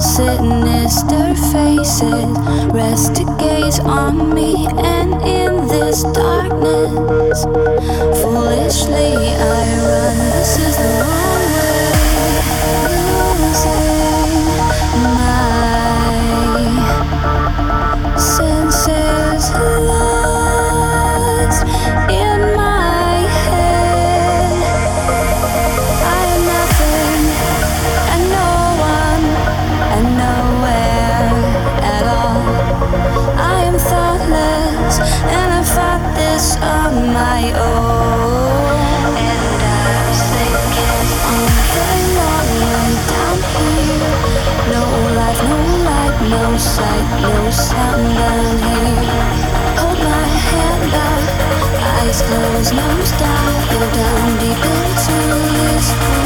sinister faces. Rest to gaze on me and in this darkness. Foolishly i run. This is the moment. closed, nose down, go down deep into this pool.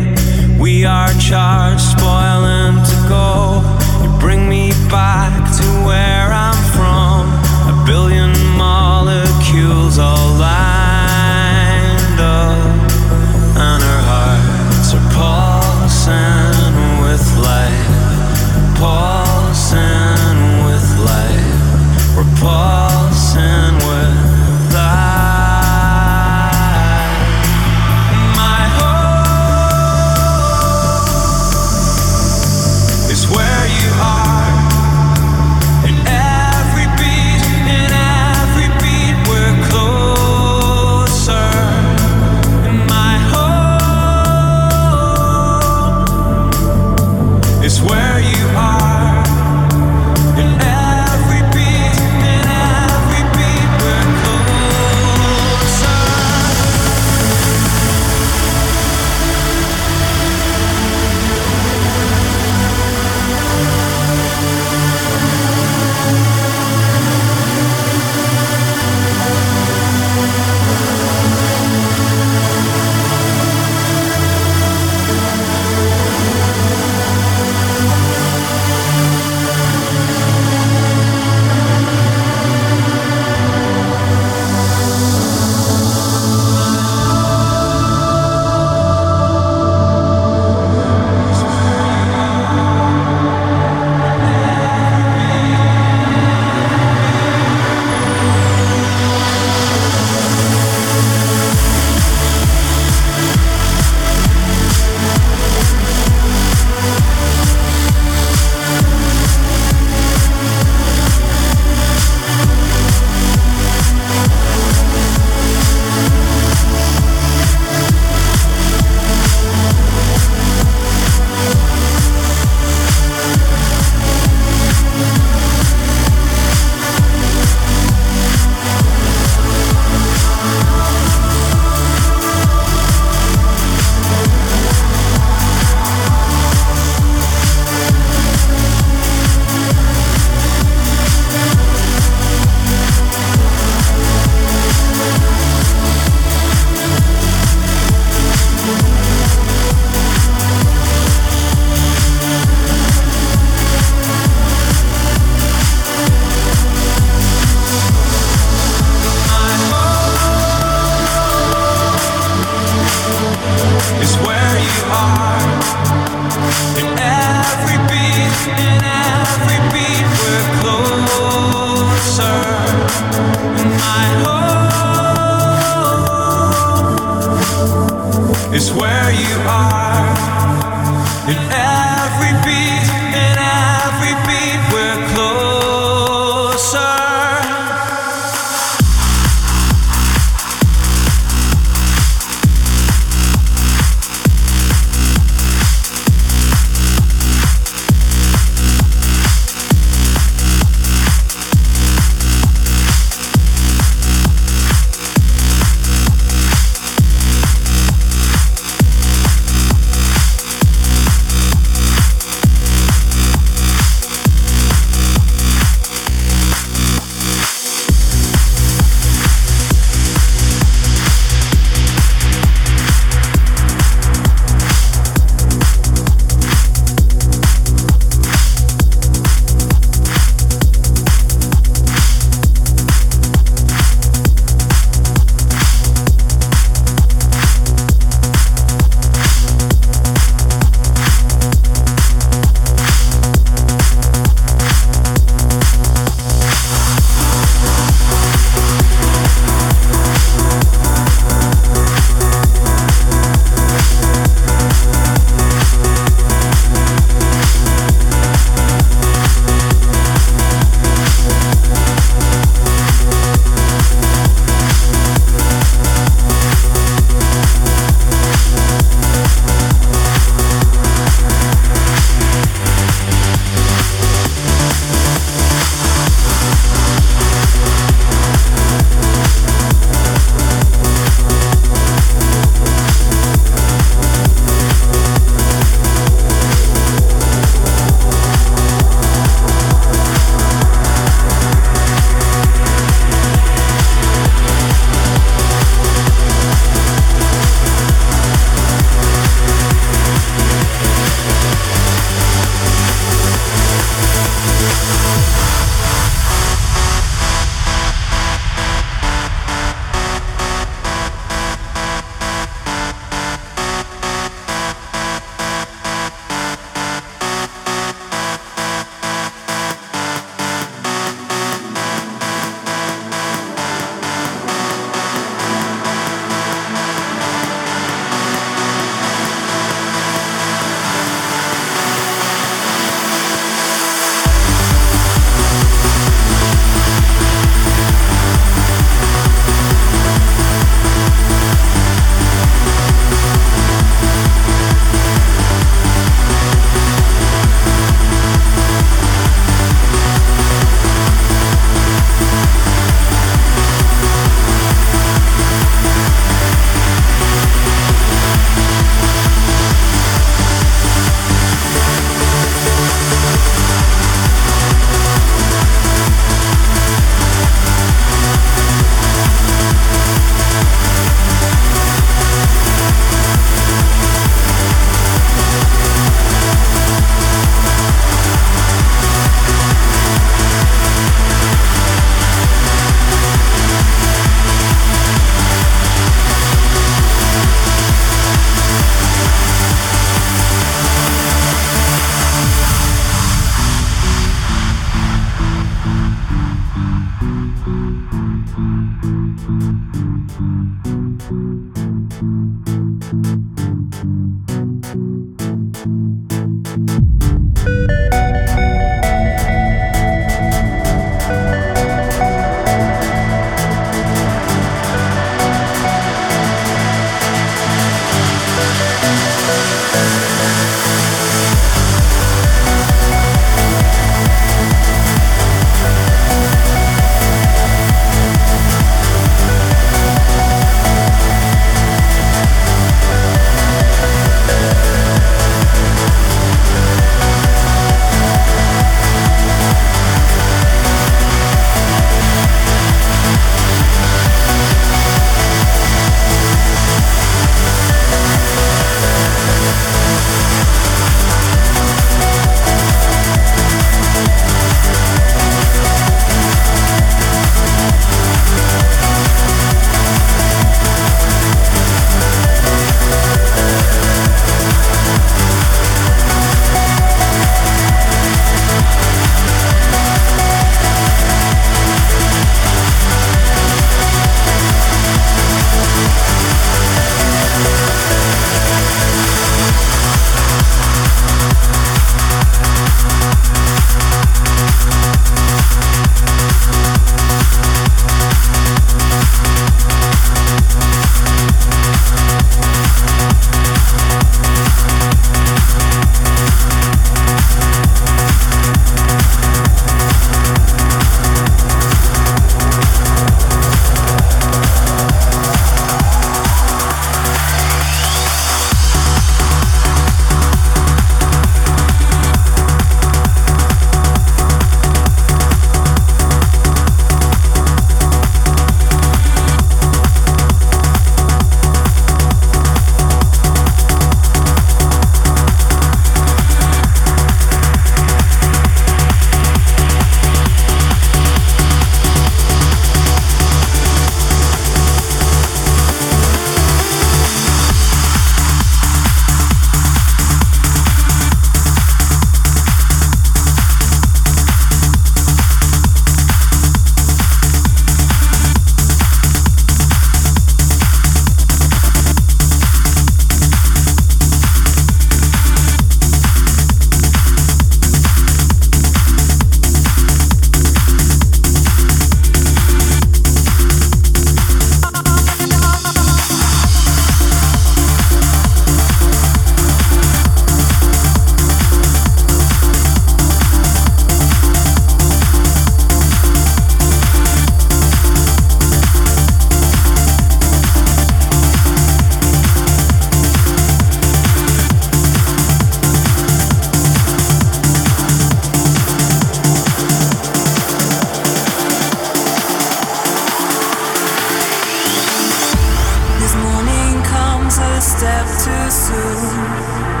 step too soon.